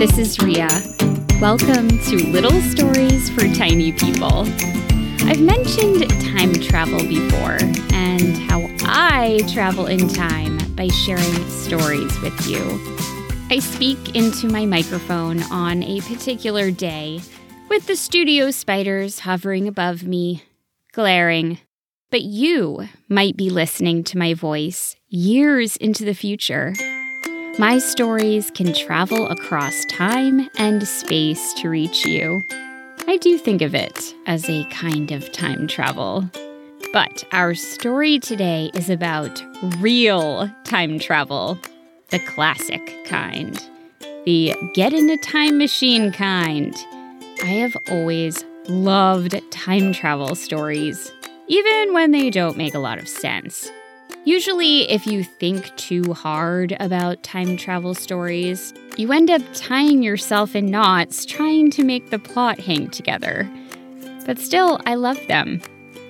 this is Rhea. Welcome to Little Stories for Tiny People. I've mentioned time travel before and how I travel in time by sharing stories with you. I speak into my microphone on a particular day with the studio spiders hovering above me, glaring. But you might be listening to my voice years into the future. My stories can travel across time and space to reach you. I do think of it as a kind of time travel. But our story today is about real time travel, the classic kind, the get in a time machine kind. I have always loved time travel stories, even when they don't make a lot of sense. Usually, if you think too hard about time travel stories, you end up tying yourself in knots trying to make the plot hang together. But still, I love them.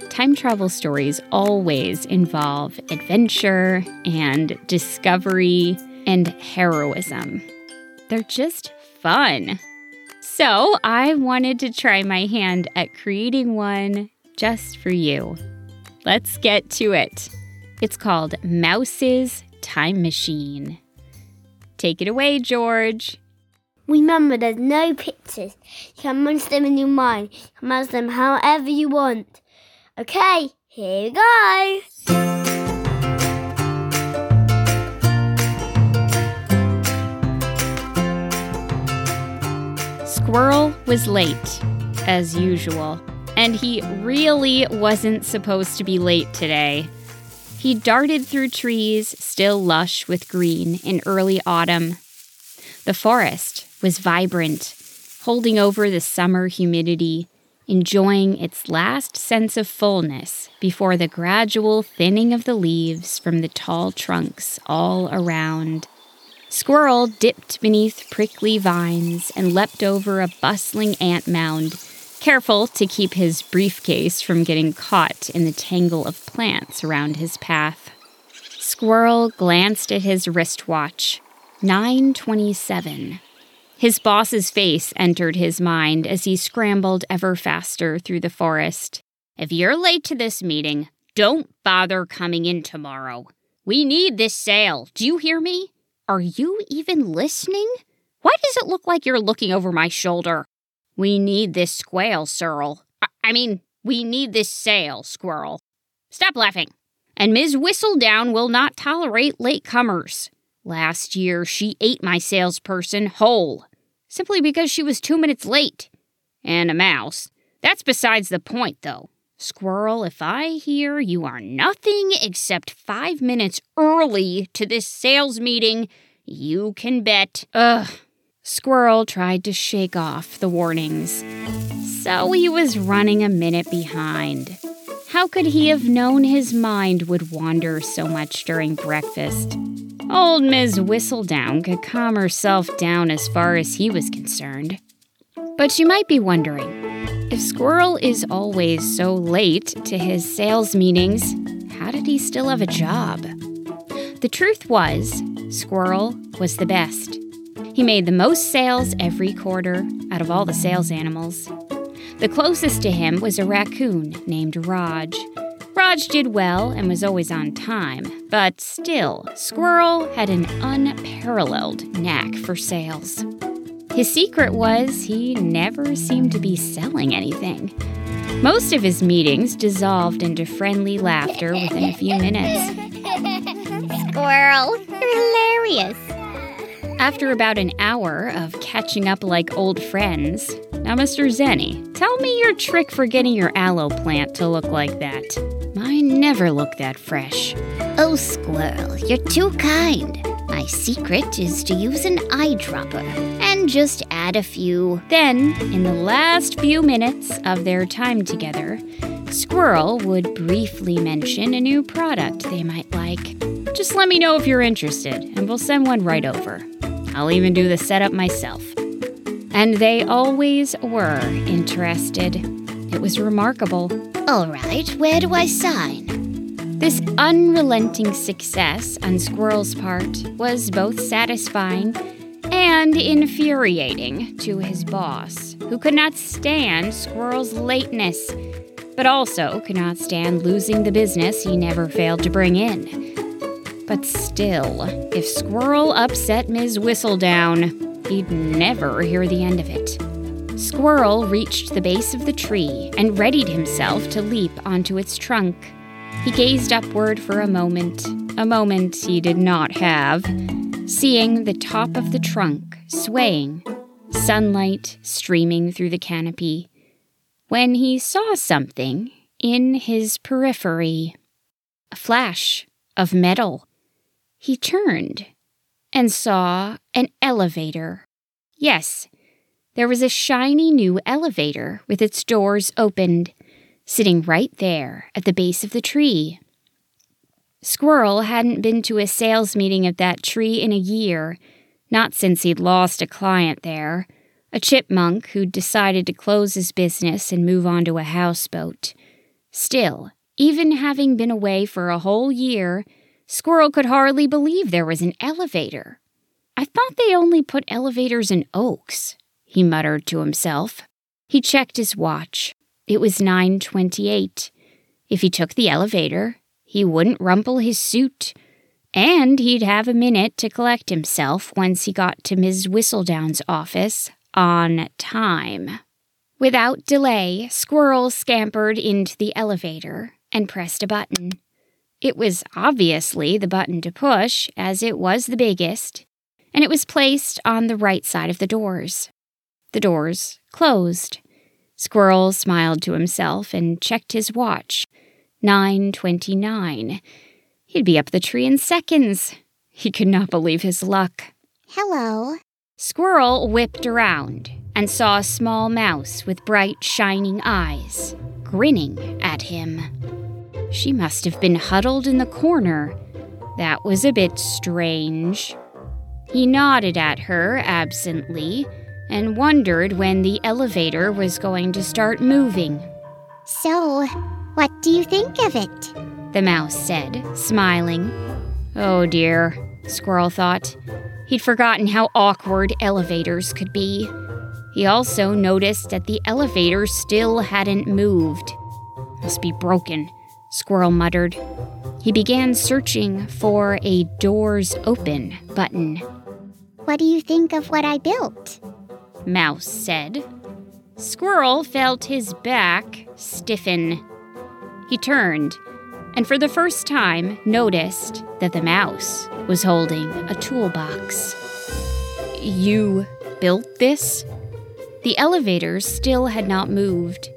Time travel stories always involve adventure and discovery and heroism. They're just fun. So, I wanted to try my hand at creating one just for you. Let's get to it. It's called Mouse's Time Machine. Take it away, George. Remember, there's no pictures. You can munch them in your mind. You can munch them however you want. Okay, here we go. Squirrel was late, as usual, and he really wasn't supposed to be late today. He darted through trees, still lush with green in early autumn. The forest was vibrant, holding over the summer humidity, enjoying its last sense of fullness before the gradual thinning of the leaves from the tall trunks all around. Squirrel dipped beneath prickly vines and leapt over a bustling ant mound careful to keep his briefcase from getting caught in the tangle of plants around his path. Squirrel glanced at his wristwatch. 927. His boss's face entered his mind as he scrambled ever faster through the forest. If you're late to this meeting, don't bother coming in tomorrow. We need this sale. Do you hear me? Are you even listening? Why does it look like you're looking over my shoulder? We need this squale, Searle. I, mean, we need this sale, Squirrel. Stop laughing. And Ms. Whistledown will not tolerate latecomers. Last year, she ate my salesperson whole, simply because she was two minutes late. And a mouse. That's besides the point, though. Squirrel, if I hear you are nothing except five minutes early to this sales meeting, you can bet. Ugh. Squirrel tried to shake off the warnings. So he was running a minute behind. How could he have known his mind would wander so much during breakfast? Old Miss Whistledown could calm herself down as far as he was concerned. But you might be wondering if Squirrel is always so late to his sales meetings, how did he still have a job? The truth was, Squirrel was the best. He made the most sales every quarter out of all the sales animals. The closest to him was a raccoon named Raj. Raj did well and was always on time, but still, Squirrel had an unparalleled knack for sales. His secret was he never seemed to be selling anything. Most of his meetings dissolved into friendly laughter within a few minutes. Squirrel, you're hilarious. After about an hour of catching up like old friends, now, Mr. Zenny, tell me your trick for getting your aloe plant to look like that. Mine never look that fresh. Oh, Squirrel, you're too kind. My secret is to use an eyedropper and just add a few. Then, in the last few minutes of their time together, Squirrel would briefly mention a new product they might like. Just let me know if you're interested, and we'll send one right over. I'll even do the setup myself. And they always were interested. It was remarkable. All right, where do I sign? This unrelenting success on Squirrel's part was both satisfying and infuriating to his boss, who could not stand Squirrel's lateness, but also could not stand losing the business he never failed to bring in. But still, if Squirrel upset Ms. Whistledown, he'd never hear the end of it. Squirrel reached the base of the tree and readied himself to leap onto its trunk. He gazed upward for a moment, a moment he did not have, seeing the top of the trunk swaying, sunlight streaming through the canopy, when he saw something in his periphery. A flash of metal. He turned and saw an elevator. Yes, there was a shiny new elevator with its doors opened, sitting right there at the base of the tree. Squirrel hadn't been to a sales meeting of that tree in a year, not since he'd lost a client there, a chipmunk who'd decided to close his business and move on to a houseboat. Still, even having been away for a whole year, Squirrel could hardly believe there was an elevator. I thought they only put elevators in oaks, he muttered to himself. He checked his watch. It was 9:28. If he took the elevator, he wouldn't rumple his suit, and he'd have a minute to collect himself once he got to Ms. Whistledown's office on time. Without delay, Squirrel scampered into the elevator and pressed a button. It was obviously the button to push, as it was the biggest, and it was placed on the right side of the doors. The doors closed. Squirrel smiled to himself and checked his watch. 9:29. He'd be up the tree in seconds. He could not believe his luck. Hello. Squirrel whipped around and saw a small mouse with bright, shining eyes, grinning at him. She must have been huddled in the corner. That was a bit strange. He nodded at her absently and wondered when the elevator was going to start moving. So, what do you think of it? The mouse said, smiling. Oh dear, Squirrel thought. He'd forgotten how awkward elevators could be. He also noticed that the elevator still hadn't moved. Must be broken. Squirrel muttered. He began searching for a doors open button. What do you think of what I built? Mouse said. Squirrel felt his back stiffen. He turned, and for the first time noticed that the mouse was holding a toolbox. You built this? The elevators still had not moved,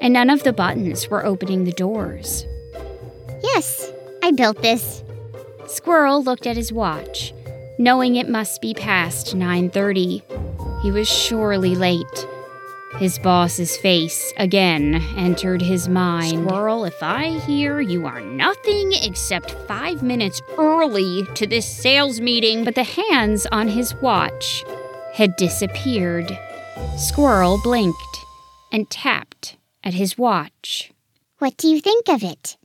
and none of the buttons were opening the doors. Yes, I built this. Squirrel looked at his watch, knowing it must be past 9:30. He was surely late. His boss's face again entered his mind. Squirrel, if I hear you are nothing except five minutes early to this sales meeting, but the hands on his watch had disappeared. Squirrel blinked and tapped at his watch. What do you think of it?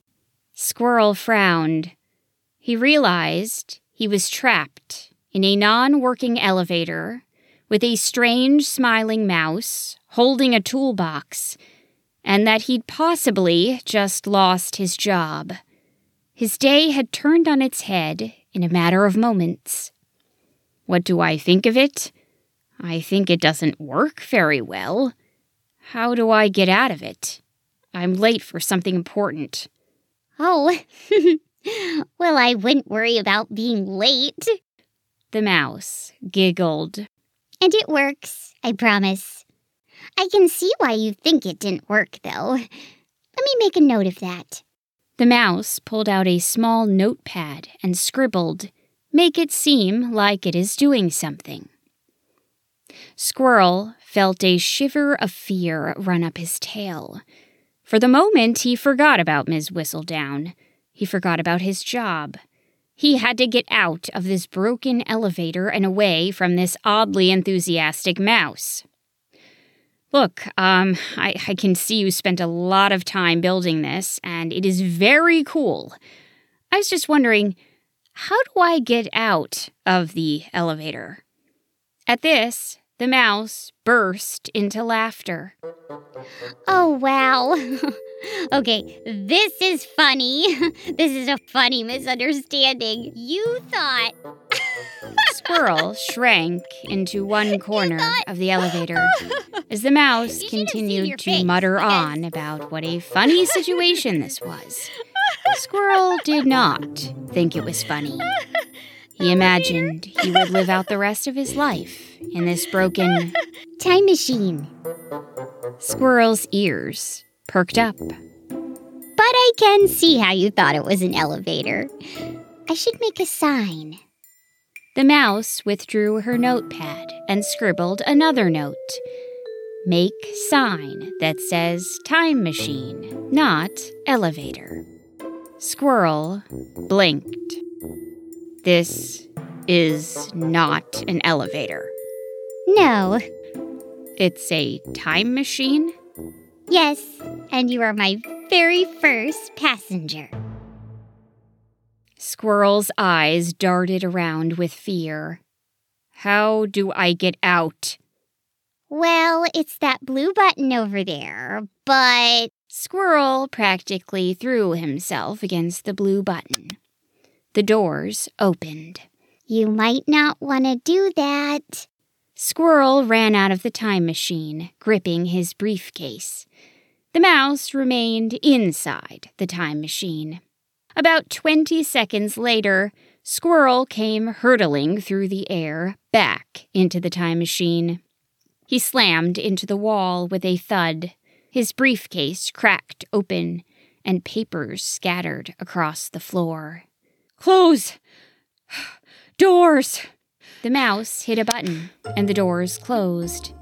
Squirrel frowned. He realized he was trapped in a non working elevator with a strange smiling mouse holding a toolbox, and that he'd possibly just lost his job. His day had turned on its head in a matter of moments. What do I think of it? I think it doesn't work very well. How do I get out of it? I'm late for something important. Oh, well, I wouldn't worry about being late. The mouse giggled. And it works, I promise. I can see why you think it didn't work, though. Let me make a note of that. The mouse pulled out a small notepad and scribbled, Make it seem like it is doing something. Squirrel felt a shiver of fear run up his tail. For the moment, he forgot about Ms. Whistledown. He forgot about his job. He had to get out of this broken elevator and away from this oddly enthusiastic mouse. Look, um, I, I can see you spent a lot of time building this, and it is very cool. I was just wondering, how do I get out of the elevator? At this, the mouse burst into laughter. Oh, wow. okay, this is funny. This is a funny misunderstanding. You thought. Squirrel shrank into one corner of the elevator as the mouse You should have seen continued to face, mutter on about what a funny situation this was. Squirrel did not think it was funny. He imagined he would live out the rest of his life in this broken. Time machine. Squirrel's ears perked up. But I can see how you thought it was an elevator. I should make a sign. The mouse withdrew her notepad and scribbled another note. Make sign that says time machine, not elevator. Squirrel blinked. This is not an elevator. No. It's a time machine? Yes, and you are my very first passenger. Squirrel's eyes darted around with fear. How do I get out? Well, it's that blue button over there, but Squirrel practically threw himself against the blue button. The doors opened. you might not want to do that. Squirrel ran out of the time machine, gripping his briefcase. The mouse remained inside the time machine. About 20 seconds later, Squirrel came hurtling through the air back into the time machine. He slammed into the wall with a thud. His briefcase cracked open, and papers scattered across the floor. Close! Doors! The mouse hit a button, and the doors closed.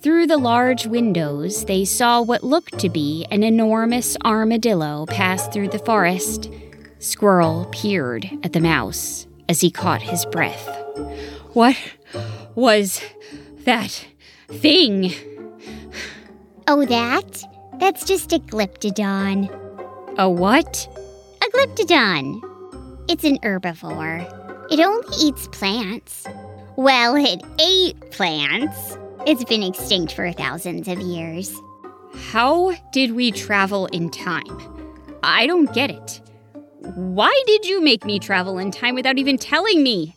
Through the large windows, they saw what looked to be an enormous armadillo pass through the forest. Squirrel peered at the mouse as he caught his breath. What was that thing? Oh, that? That's just a glyptodon. A what? A glyptodon. It's an herbivore. It only eats plants. Well, it ate plants. It's been extinct for thousands of years. How did we travel in time? I don't get it. Why did you make me travel in time without even telling me?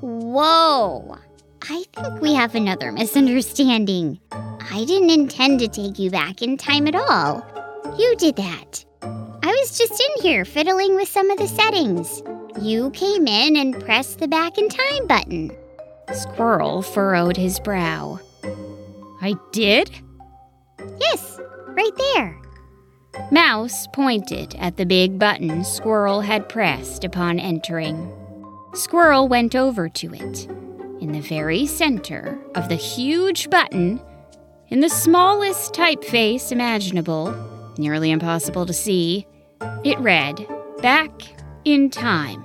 Whoa! I think we have another misunderstanding. I didn't intend to take you back in time at all. You did that. Was just in here fiddling with some of the settings. You came in and pressed the back in time button. Squirrel furrowed his brow. I did? Yes, right there. Mouse pointed at the big button Squirrel had pressed upon entering. Squirrel went over to it. In the very center of the huge button, in the smallest typeface imaginable, nearly impossible to see, it read, Back in Time.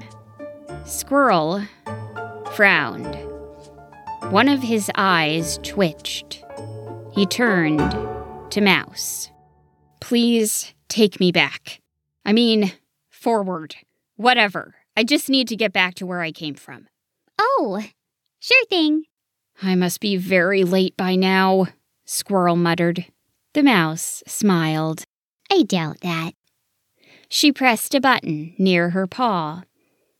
Squirrel frowned. One of his eyes twitched. He turned to Mouse. Please take me back. I mean, forward. Whatever. I just need to get back to where I came from. Oh, sure thing. I must be very late by now, Squirrel muttered. The mouse smiled. I doubt that. She pressed a button near her paw.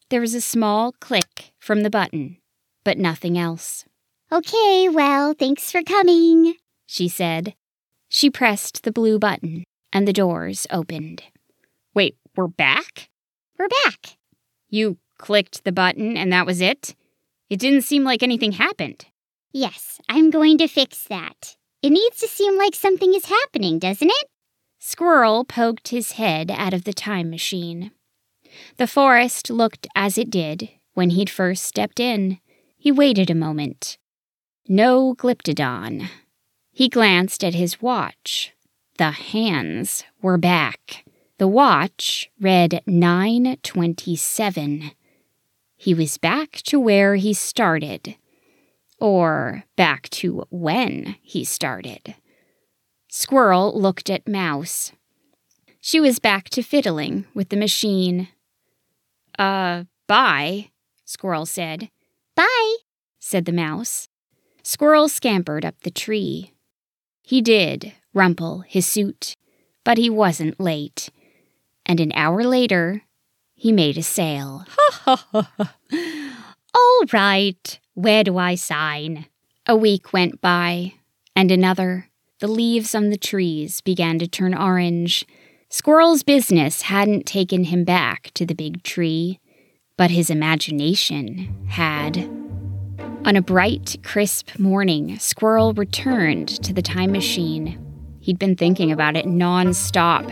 There was a small click from the button, but nothing else. Okay, well, thanks for coming. She said. She pressed the blue button, and the doors opened. Wait, we're back? We're back. You clicked the button and that was it? It didn't seem like anything happened. Yes, I'm going to fix that. It needs to seem like something is happening, doesn't it? Squirrel poked his head out of the time machine. The forest looked as it did when he'd first stepped in. He waited a moment. No glyptodon. He glanced at his watch. The hands were back. The watch read 927. He was back to where he started. Or back to when he started. Squirrel looked at Mouse. She was back to fiddling with the machine. Uh, bye, Squirrel said. Bye. Said the mouse. Squirrel scampered up the tree. He did rumple his suit, but he wasn't late. And an hour later, he made a sale. Ha ha ha! All right, where do I sign? A week went by, and another. The leaves on the trees began to turn orange. Squirrel's business hadn't taken him back to the big tree, but his imagination had. On a bright, crisp morning, Squirrel returned to the time machine. He'd been thinking about it non-stop.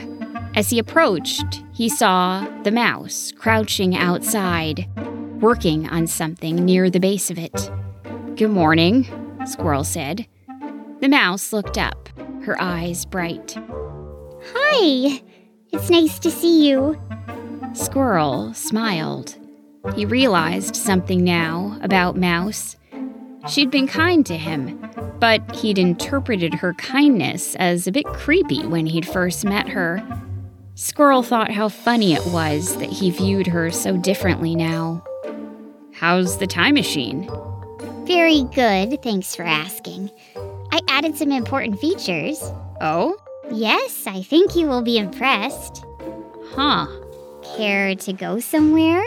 As he approached, he saw the mouse crouching outside, working on something near the base of it. Good morning, Squirrel said. The mouse looked up, her eyes bright. Hi, it's nice to see you. Squirrel smiled. He realized something now about Mouse. She'd been kind to him, but he'd interpreted her kindness as a bit creepy when he'd first met her. Squirrel thought how funny it was that he viewed her so differently now. How's the time machine? Very good, thanks for asking. I added some important features. Oh? Yes, I think you will be impressed. Huh. Care to go somewhere?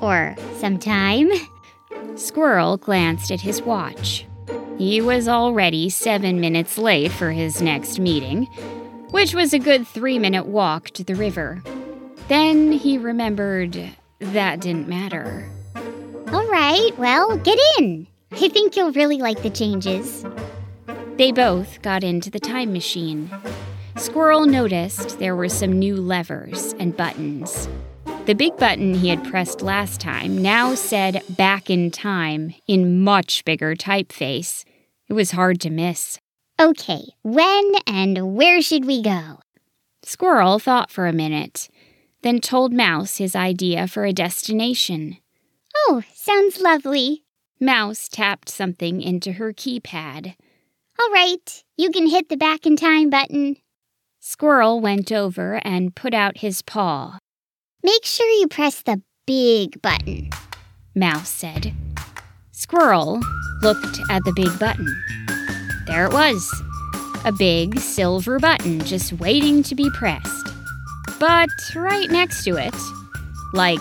Or sometime? Squirrel glanced at his watch. He was already seven minutes late for his next meeting, which was a good three minute walk to the river. Then he remembered that didn't matter. All right, well, get in. I think you'll really like the changes. They both got into the time machine. Squirrel noticed there were some new levers and buttons. The big button he had pressed last time now said back in time in much bigger typeface. It was hard to miss. Okay, when and where should we go? Squirrel thought for a minute, then told Mouse his idea for a destination. Oh, sounds lovely. Mouse tapped something into her keypad. All right, you can hit the back in time button. Squirrel went over and put out his paw. Make sure you press the big button. Mouse said. Squirrel looked at the big button. There it was a big silver button just waiting to be pressed. But right next to it, like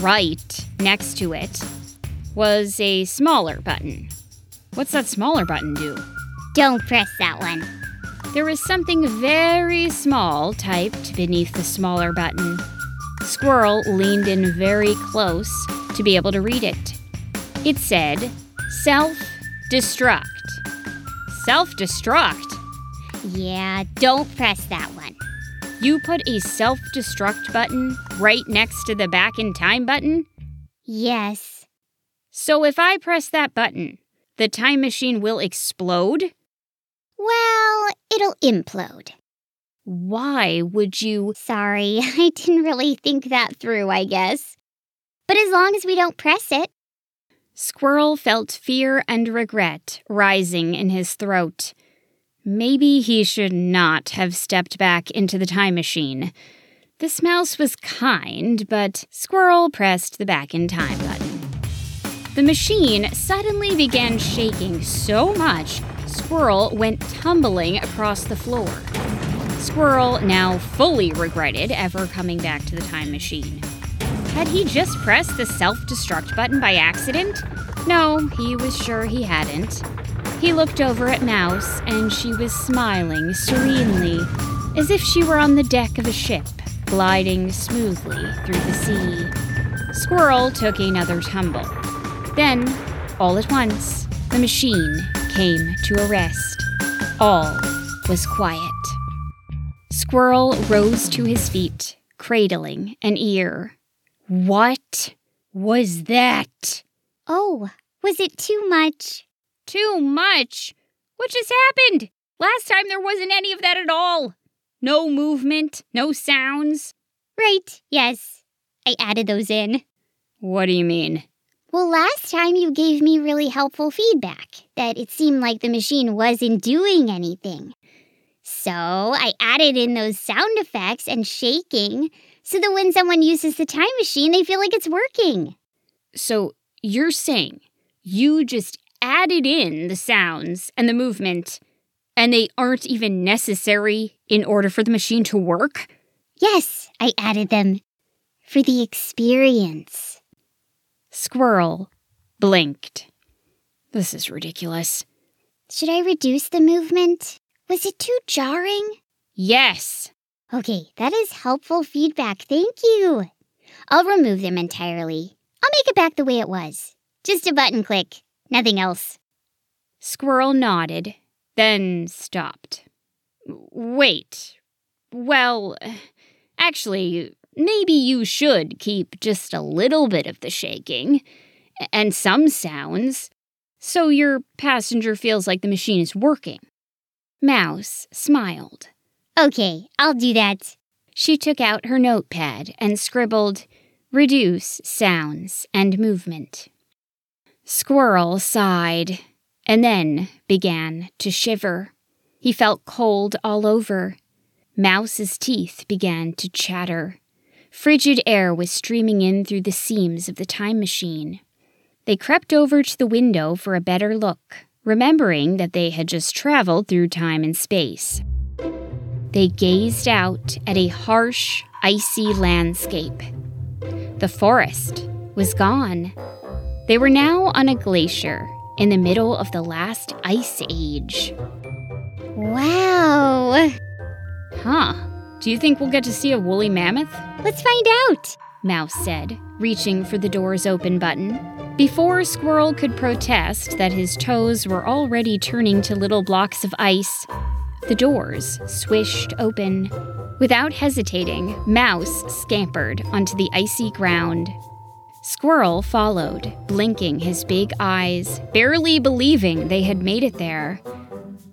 right next to it, was a smaller button. What's that smaller button do? Don't press that one. There was something very small typed beneath the smaller button. Squirrel leaned in very close to be able to read it. It said, Self destruct. Self destruct? Yeah, don't press that one. You put a self destruct button right next to the back in time button? Yes. So if I press that button, the time machine will explode? Well, it'll implode. Why would you? Sorry, I didn't really think that through, I guess. But as long as we don't press it. Squirrel felt fear and regret rising in his throat. Maybe he should not have stepped back into the time machine. This mouse was kind, but Squirrel pressed the back in time button. The machine suddenly began shaking so much, Squirrel went tumbling across the floor. Squirrel now fully regretted ever coming back to the time machine. Had he just pressed the self destruct button by accident? No, he was sure he hadn't. He looked over at Mouse, and she was smiling serenely, as if she were on the deck of a ship, gliding smoothly through the sea. Squirrel took another tumble. Then, all at once, the machine came to a rest. All was quiet. Squirrel rose to his feet, cradling an ear. What was that? Oh, was it too much? Too much? What just happened? Last time there wasn't any of that at all. No movement, no sounds. Right, yes. I added those in. What do you mean? Well, last time you gave me really helpful feedback that it seemed like the machine wasn't doing anything. So I added in those sound effects and shaking so that when someone uses the time machine, they feel like it's working. So you're saying you just added in the sounds and the movement, and they aren't even necessary in order for the machine to work? Yes, I added them. For the experience. Squirrel blinked. This is ridiculous. Should I reduce the movement? Was it too jarring? Yes. Okay, that is helpful feedback. Thank you. I'll remove them entirely. I'll make it back the way it was. Just a button click, nothing else. Squirrel nodded, then stopped. Wait. Well, actually, maybe you should keep just a little bit of the shaking and some sounds so your passenger feels like the machine is working. Mouse smiled. Okay, I'll do that. She took out her notepad and scribbled, Reduce sounds and movement. Squirrel sighed and then began to shiver. He felt cold all over. Mouse's teeth began to chatter. Frigid air was streaming in through the seams of the time machine. They crept over to the window for a better look, remembering that they had just traveled through time and space. They gazed out at a harsh, icy landscape. The forest was gone. They were now on a glacier in the middle of the last ice age. Wow. Huh. Do you think we'll get to see a woolly mammoth? Let's find out. Mouse said, reaching for the door's open button. Before Squirrel could protest that his toes were already turning to little blocks of ice, the doors swished open. Without hesitating, Mouse scampered onto the icy ground. Squirrel followed, blinking his big eyes, barely believing they had made it there.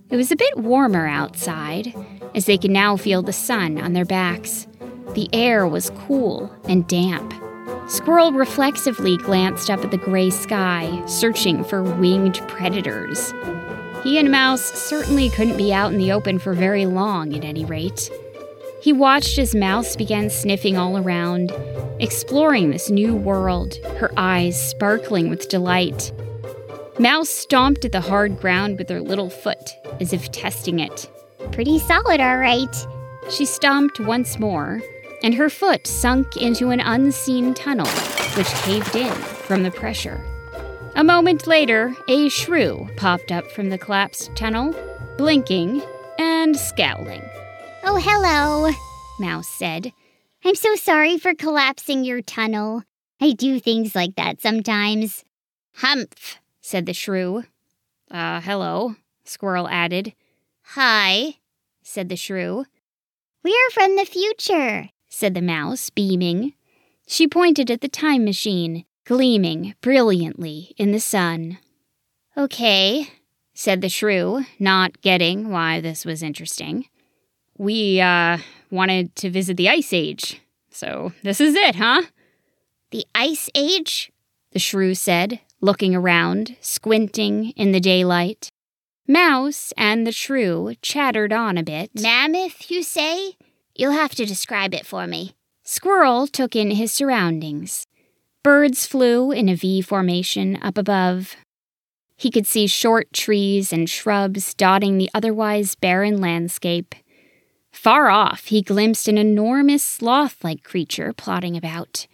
It was a bit warmer outside, as they could now feel the sun on their backs. The air was cool and damp. Squirrel reflexively glanced up at the gray sky, searching for winged predators. He and Mouse certainly couldn't be out in the open for very long, at any rate. He watched as Mouse began sniffing all around, exploring this new world, her eyes sparkling with delight. Mouse stomped at the hard ground with her little foot, as if testing it. Pretty solid, all right. She stomped once more, and her foot sunk into an unseen tunnel, which caved in from the pressure. A moment later, a shrew popped up from the collapsed tunnel, blinking and scowling. Oh, hello, Mouse said. I'm so sorry for collapsing your tunnel. I do things like that sometimes. Humph, said the shrew. Uh, hello, Squirrel added. Hi, said the shrew. We're from the future, said the mouse, beaming. She pointed at the time machine, gleaming brilliantly in the sun. Okay, said the shrew, not getting why this was interesting. We, uh, wanted to visit the Ice Age. So this is it, huh? The Ice Age? The shrew said, looking around, squinting in the daylight. Mouse and the shrew chattered on a bit. Mammoth, you say? You'll have to describe it for me. Squirrel took in his surroundings. Birds flew in a V formation up above. He could see short trees and shrubs dotting the otherwise barren landscape. Far off, he glimpsed an enormous sloth like creature plodding about.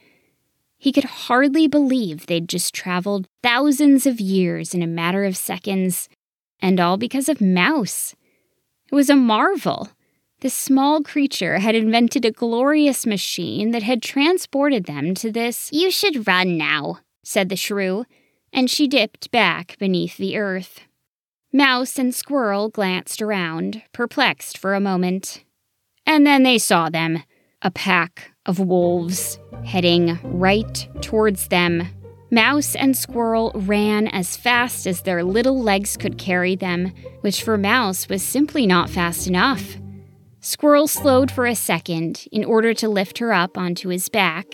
He could hardly believe they'd just traveled thousands of years in a matter of seconds, and all because of Mouse. It was a marvel. This small creature had invented a glorious machine that had transported them to this. You should run now, said the shrew, and she dipped back beneath the earth. Mouse and Squirrel glanced around, perplexed for a moment. And then they saw them a pack of wolves heading right towards them. Mouse and Squirrel ran as fast as their little legs could carry them, which for Mouse was simply not fast enough. Squirrel slowed for a second in order to lift her up onto his back,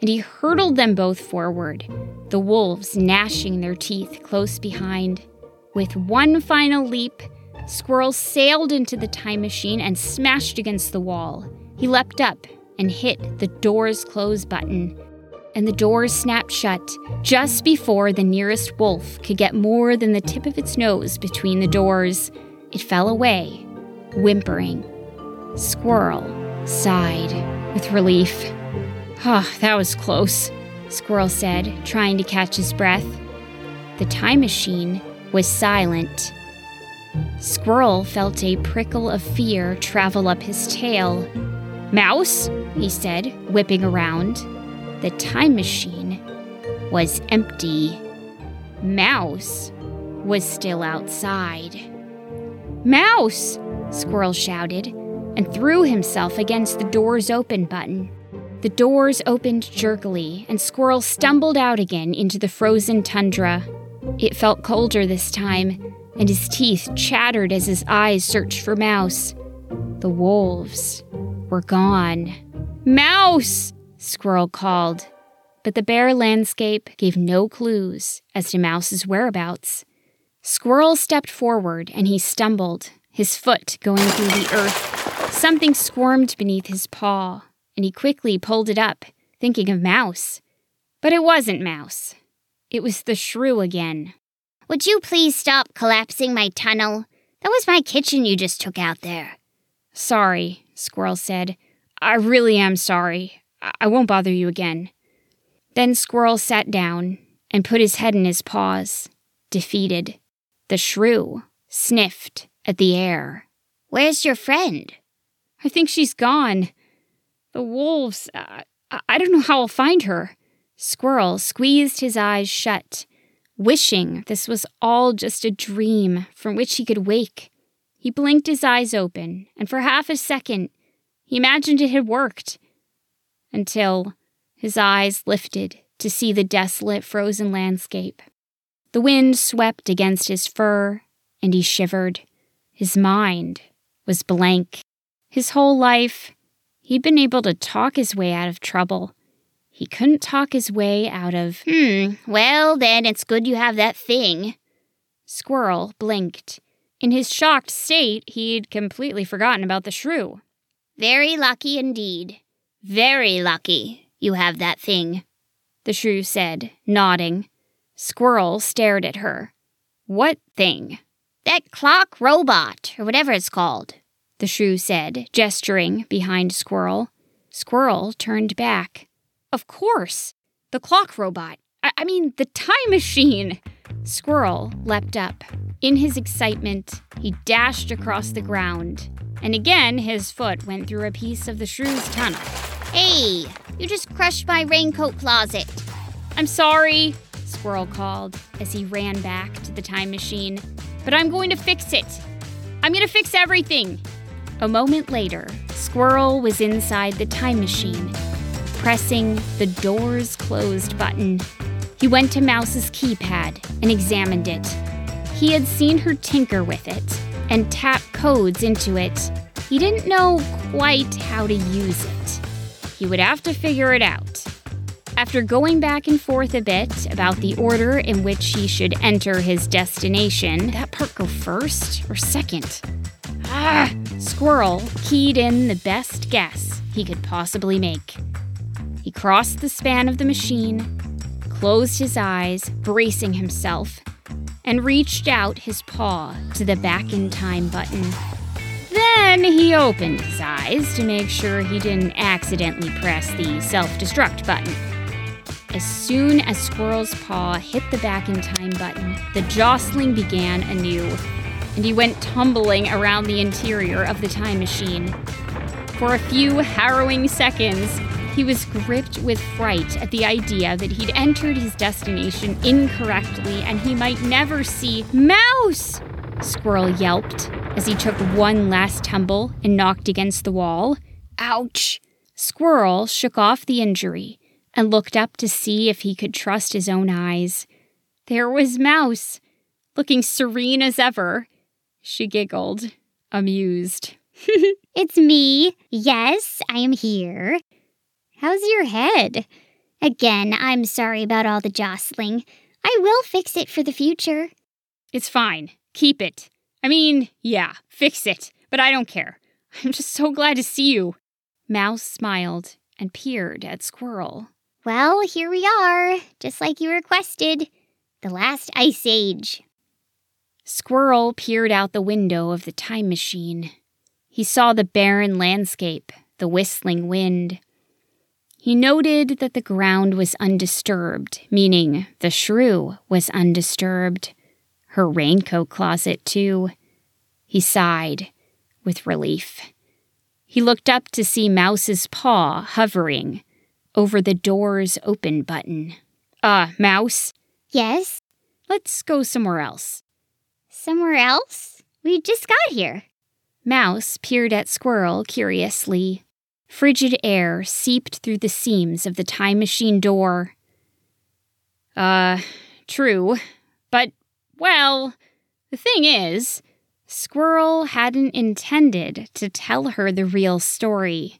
and he hurtled them both forward, the wolves gnashing their teeth close behind. With one final leap, Squirrel sailed into the time machine and smashed against the wall. He leapt up and hit the door's close button. And the doors snapped shut just before the nearest wolf could get more than the tip of its nose between the doors. It fell away, whimpering. Squirrel sighed with relief. Ah, oh, that was close, Squirrel said, trying to catch his breath. The time machine was silent. Squirrel felt a prickle of fear travel up his tail. Mouse, he said, whipping around. The time machine was empty. Mouse was still outside. Mouse! Squirrel shouted and threw himself against the door's open button. The doors opened jerkily, and Squirrel stumbled out again into the frozen tundra. It felt colder this time, and his teeth chattered as his eyes searched for Mouse. The wolves were gone. Mouse! Squirrel called. But the bare landscape gave no clues as to Mouse's whereabouts. Squirrel stepped forward and he stumbled, his foot going through the earth. Something squirmed beneath his paw, and he quickly pulled it up, thinking of Mouse. But it wasn't Mouse. It was the shrew again. Would you please stop collapsing my tunnel? That was my kitchen you just took out there. Sorry, Squirrel said. I really am sorry. I won't bother you again. Then Squirrel sat down and put his head in his paws, defeated. The shrew sniffed at the air. Where's your friend? I think she's gone. The wolves. Uh, I don't know how I'll find her. Squirrel squeezed his eyes shut, wishing this was all just a dream from which he could wake. He blinked his eyes open, and for half a second, he imagined it had worked. Until his eyes lifted to see the desolate frozen landscape. The wind swept against his fur, and he shivered. His mind was blank. His whole life, he'd been able to talk his way out of trouble. He couldn't talk his way out of. Hmm, well, then it's good you have that thing. Squirrel blinked. In his shocked state, he'd completely forgotten about the shrew. Very lucky indeed. Very lucky you have that thing, the shrew said, nodding. Squirrel stared at her. What thing? That clock robot, or whatever it's called, the shrew said, gesturing behind Squirrel. Squirrel turned back. Of course, the clock robot. I, I mean, the time machine. Squirrel leapt up. In his excitement, he dashed across the ground, and again his foot went through a piece of the shrew's tunnel. Hey, you just crushed my raincoat closet. I'm sorry, Squirrel called as he ran back to the time machine but I'm going to fix it. I'm going to fix everything. A moment later, Squirrel was inside the time machine, pressing the doors closed button. He went to Mouse's keypad and examined it. He had seen her tinker with it and tap codes into it. He didn't know quite how to use it. He would have to figure it out. After going back and forth a bit about the order in which he should enter his destination, that part go first or second? Ah! Squirrel keyed in the best guess he could possibly make. He crossed the span of the machine, closed his eyes, bracing himself, and reached out his paw to the back in time button. Then he opened his eyes to make sure he didn't accidentally press the self destruct button. As soon as Squirrel's paw hit the back in time button, the jostling began anew, and he went tumbling around the interior of the time machine. For a few harrowing seconds, he was gripped with fright at the idea that he'd entered his destination incorrectly and he might never see Mouse! Squirrel yelped as he took one last tumble and knocked against the wall. Ouch! Squirrel shook off the injury and looked up to see if he could trust his own eyes. There was Mouse, looking serene as ever. She giggled, amused. it's me. Yes, I am here. How's your head? Again, I'm sorry about all the jostling. I will fix it for the future. It's fine. Keep it. I mean, yeah, fix it, but I don't care. I'm just so glad to see you. Mouse smiled and peered at Squirrel. Well, here we are, just like you requested. The last ice age. Squirrel peered out the window of the time machine. He saw the barren landscape, the whistling wind. He noted that the ground was undisturbed, meaning the shrew was undisturbed. Her raincoat closet, too. He sighed with relief. He looked up to see Mouse's paw hovering over the door's open button. Uh, Mouse, Yes? let's go somewhere else. Somewhere else? We just got here. Mouse peered at Squirrel curiously. Frigid air seeped through the seams of the time machine door. Uh, true. But, well, the thing is, Squirrel hadn't intended to tell her the real story.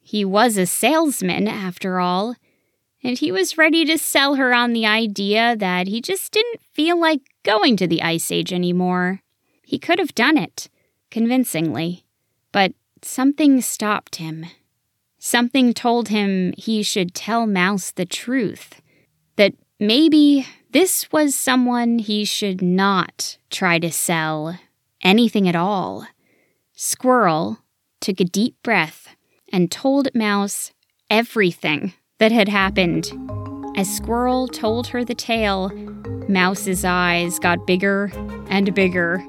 He was a salesman, after all, and he was ready to sell her on the idea that he just didn't feel like going to the Ice Age anymore. He could have done it, convincingly, but something stopped him. Something told him he should tell Mouse the truth. That maybe this was someone he should not try to sell anything at all. Squirrel took a deep breath and told Mouse everything that had happened. As Squirrel told her the tale, Mouse's eyes got bigger and bigger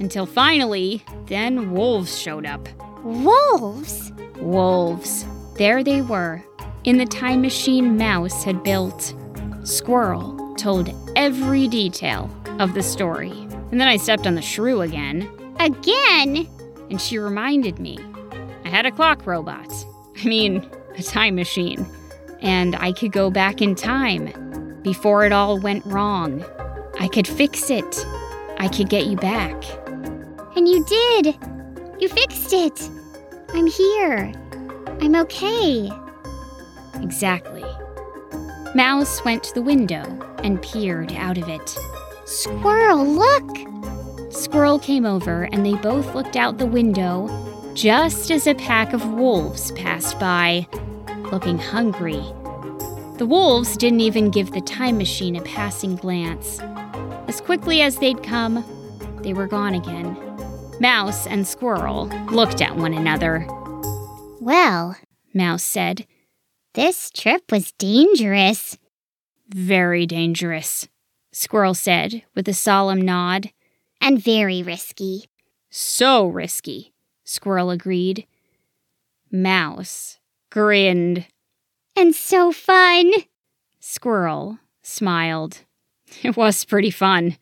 until finally, then wolves showed up. Wolves? Wolves. There they were, in the time machine Mouse had built. Squirrel told every detail of the story. And then I stepped on the shrew again, Again? and she reminded me I had a clock robot. I mean, a time machine. And I could go back in time before it all went wrong. I could fix it. I could get you back. And you did. You fixed it. I'm here. I'm okay. Exactly. Mouse went to the window and peered out of it. Squirrel, look! Squirrel came over and they both looked out the window just as a pack of wolves passed by, looking hungry. The wolves didn't even give the time machine a passing glance. As quickly as they'd come, they were gone again. Mouse and Squirrel looked at one another. Well, Mouse said, this trip was dangerous. Very dangerous. Squirrel said with a solemn nod. And very risky. So risky, Squirrel agreed. Mouse grinned. And so fun. Squirrel smiled. It was pretty fun.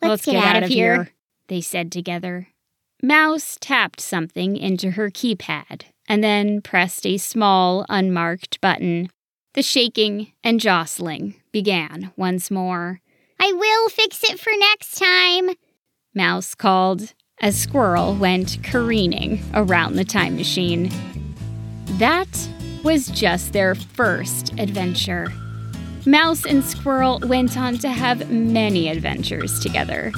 Let's, get, out, of here. they said together. Mouse tapped something into her keypad and then pressed a small, unmarked button. The shaking and jostling began once more. I will fix it for next time. Mouse called as Squirrel went careening around the time machine. That was just their first adventure. Mouse and Squirrel went on to have many adventures together.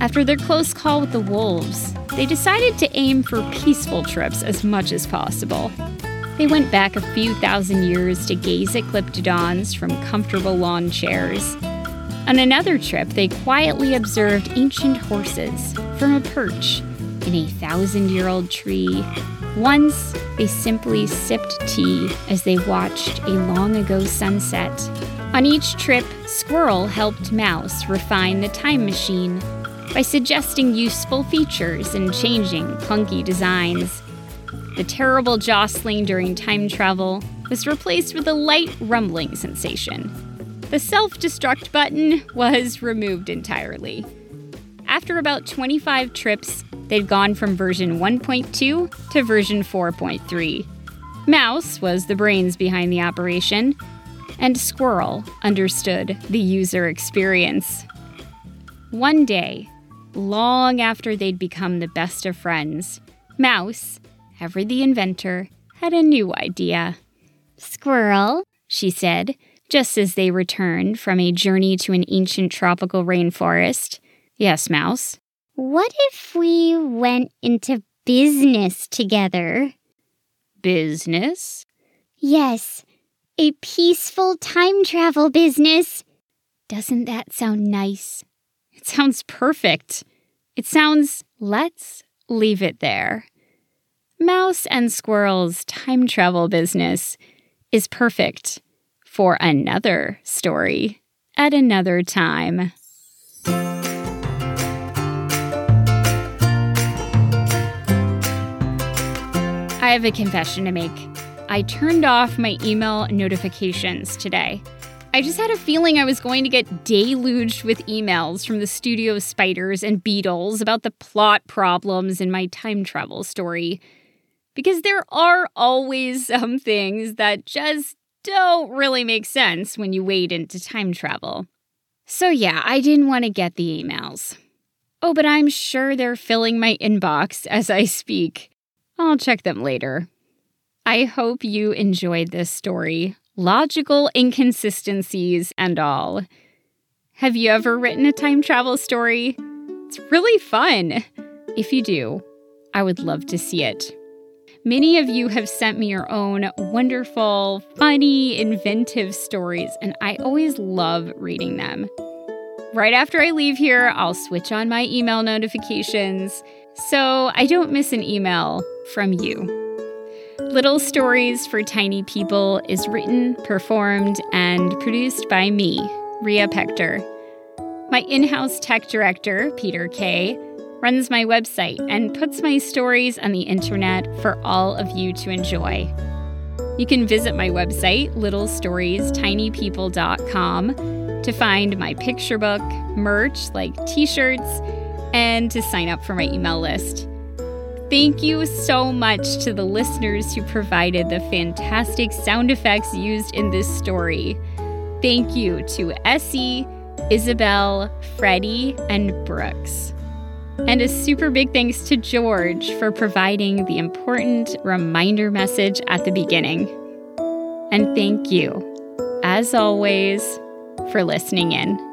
After their close call with the wolves, they decided to aim for peaceful trips as much as possible. They went back a few thousand years to gaze at Glyptodons from comfortable lawn chairs. On another trip, they quietly observed ancient horses from a perch in a thousand year old tree. Once, they simply sipped tea as they watched a long ago sunset. On each trip, Squirrel helped Mouse refine the time machine by suggesting useful features and changing clunky designs. The terrible jostling during time travel was replaced with a light rumbling sensation. The self destruct button was removed entirely. After about 25 trips, they'd gone from version 1.2 to version 4.3. Mouse was the brains behind the operation, and Squirrel understood the user experience. One day, long after they'd become the best of friends, Mouse, ever the inventor, had a new idea. Squirrel, She said, just as they returned from a journey to an ancient tropical rainforest. Yes, Mouse. what if we went into business together? Business? Yes, a peaceful time travel business. Doesn't that sound nice? It sounds perfect. It sounds, let's leave it there. Mouse and Squirrel's time travel business is perfect for another story at another time. I have a confession to make. I turned off my email notifications today. I just had a feeling I was going to get deluged with emails from the studio spiders and beetles about the plot problems in my time travel story. Because there are always some things that just don't really make sense when you wade into time travel. So, yeah, I didn't want to get the emails. Oh, but I'm sure they're filling my inbox as I speak. I'll check them later. I hope you enjoyed this story, logical inconsistencies and all. Have you ever written a time travel story? It's really fun. If you do, I would love to see it. Many of you have sent me your own wonderful, funny, inventive stories, and I always love reading them. Right after I leave here, I'll switch on my email notifications so I don't miss an email from you. Little Stories for Tiny People is written, performed, and produced by me, Rhea Pecter. My in house tech director, Peter Kay, runs my website and puts my stories on the internet for all of you to enjoy. You can visit my website, littlestoriestinypeople.com, to find my picture book, merch like t shirts, and to sign up for my email list. Thank you so much to the listeners who provided the fantastic sound effects used in this story. Thank you to Essie, Isobel, Freddie, and Brooks. And a super big thanks to George for providing the important reminder message at the beginning. And thank you, as always, for listening in.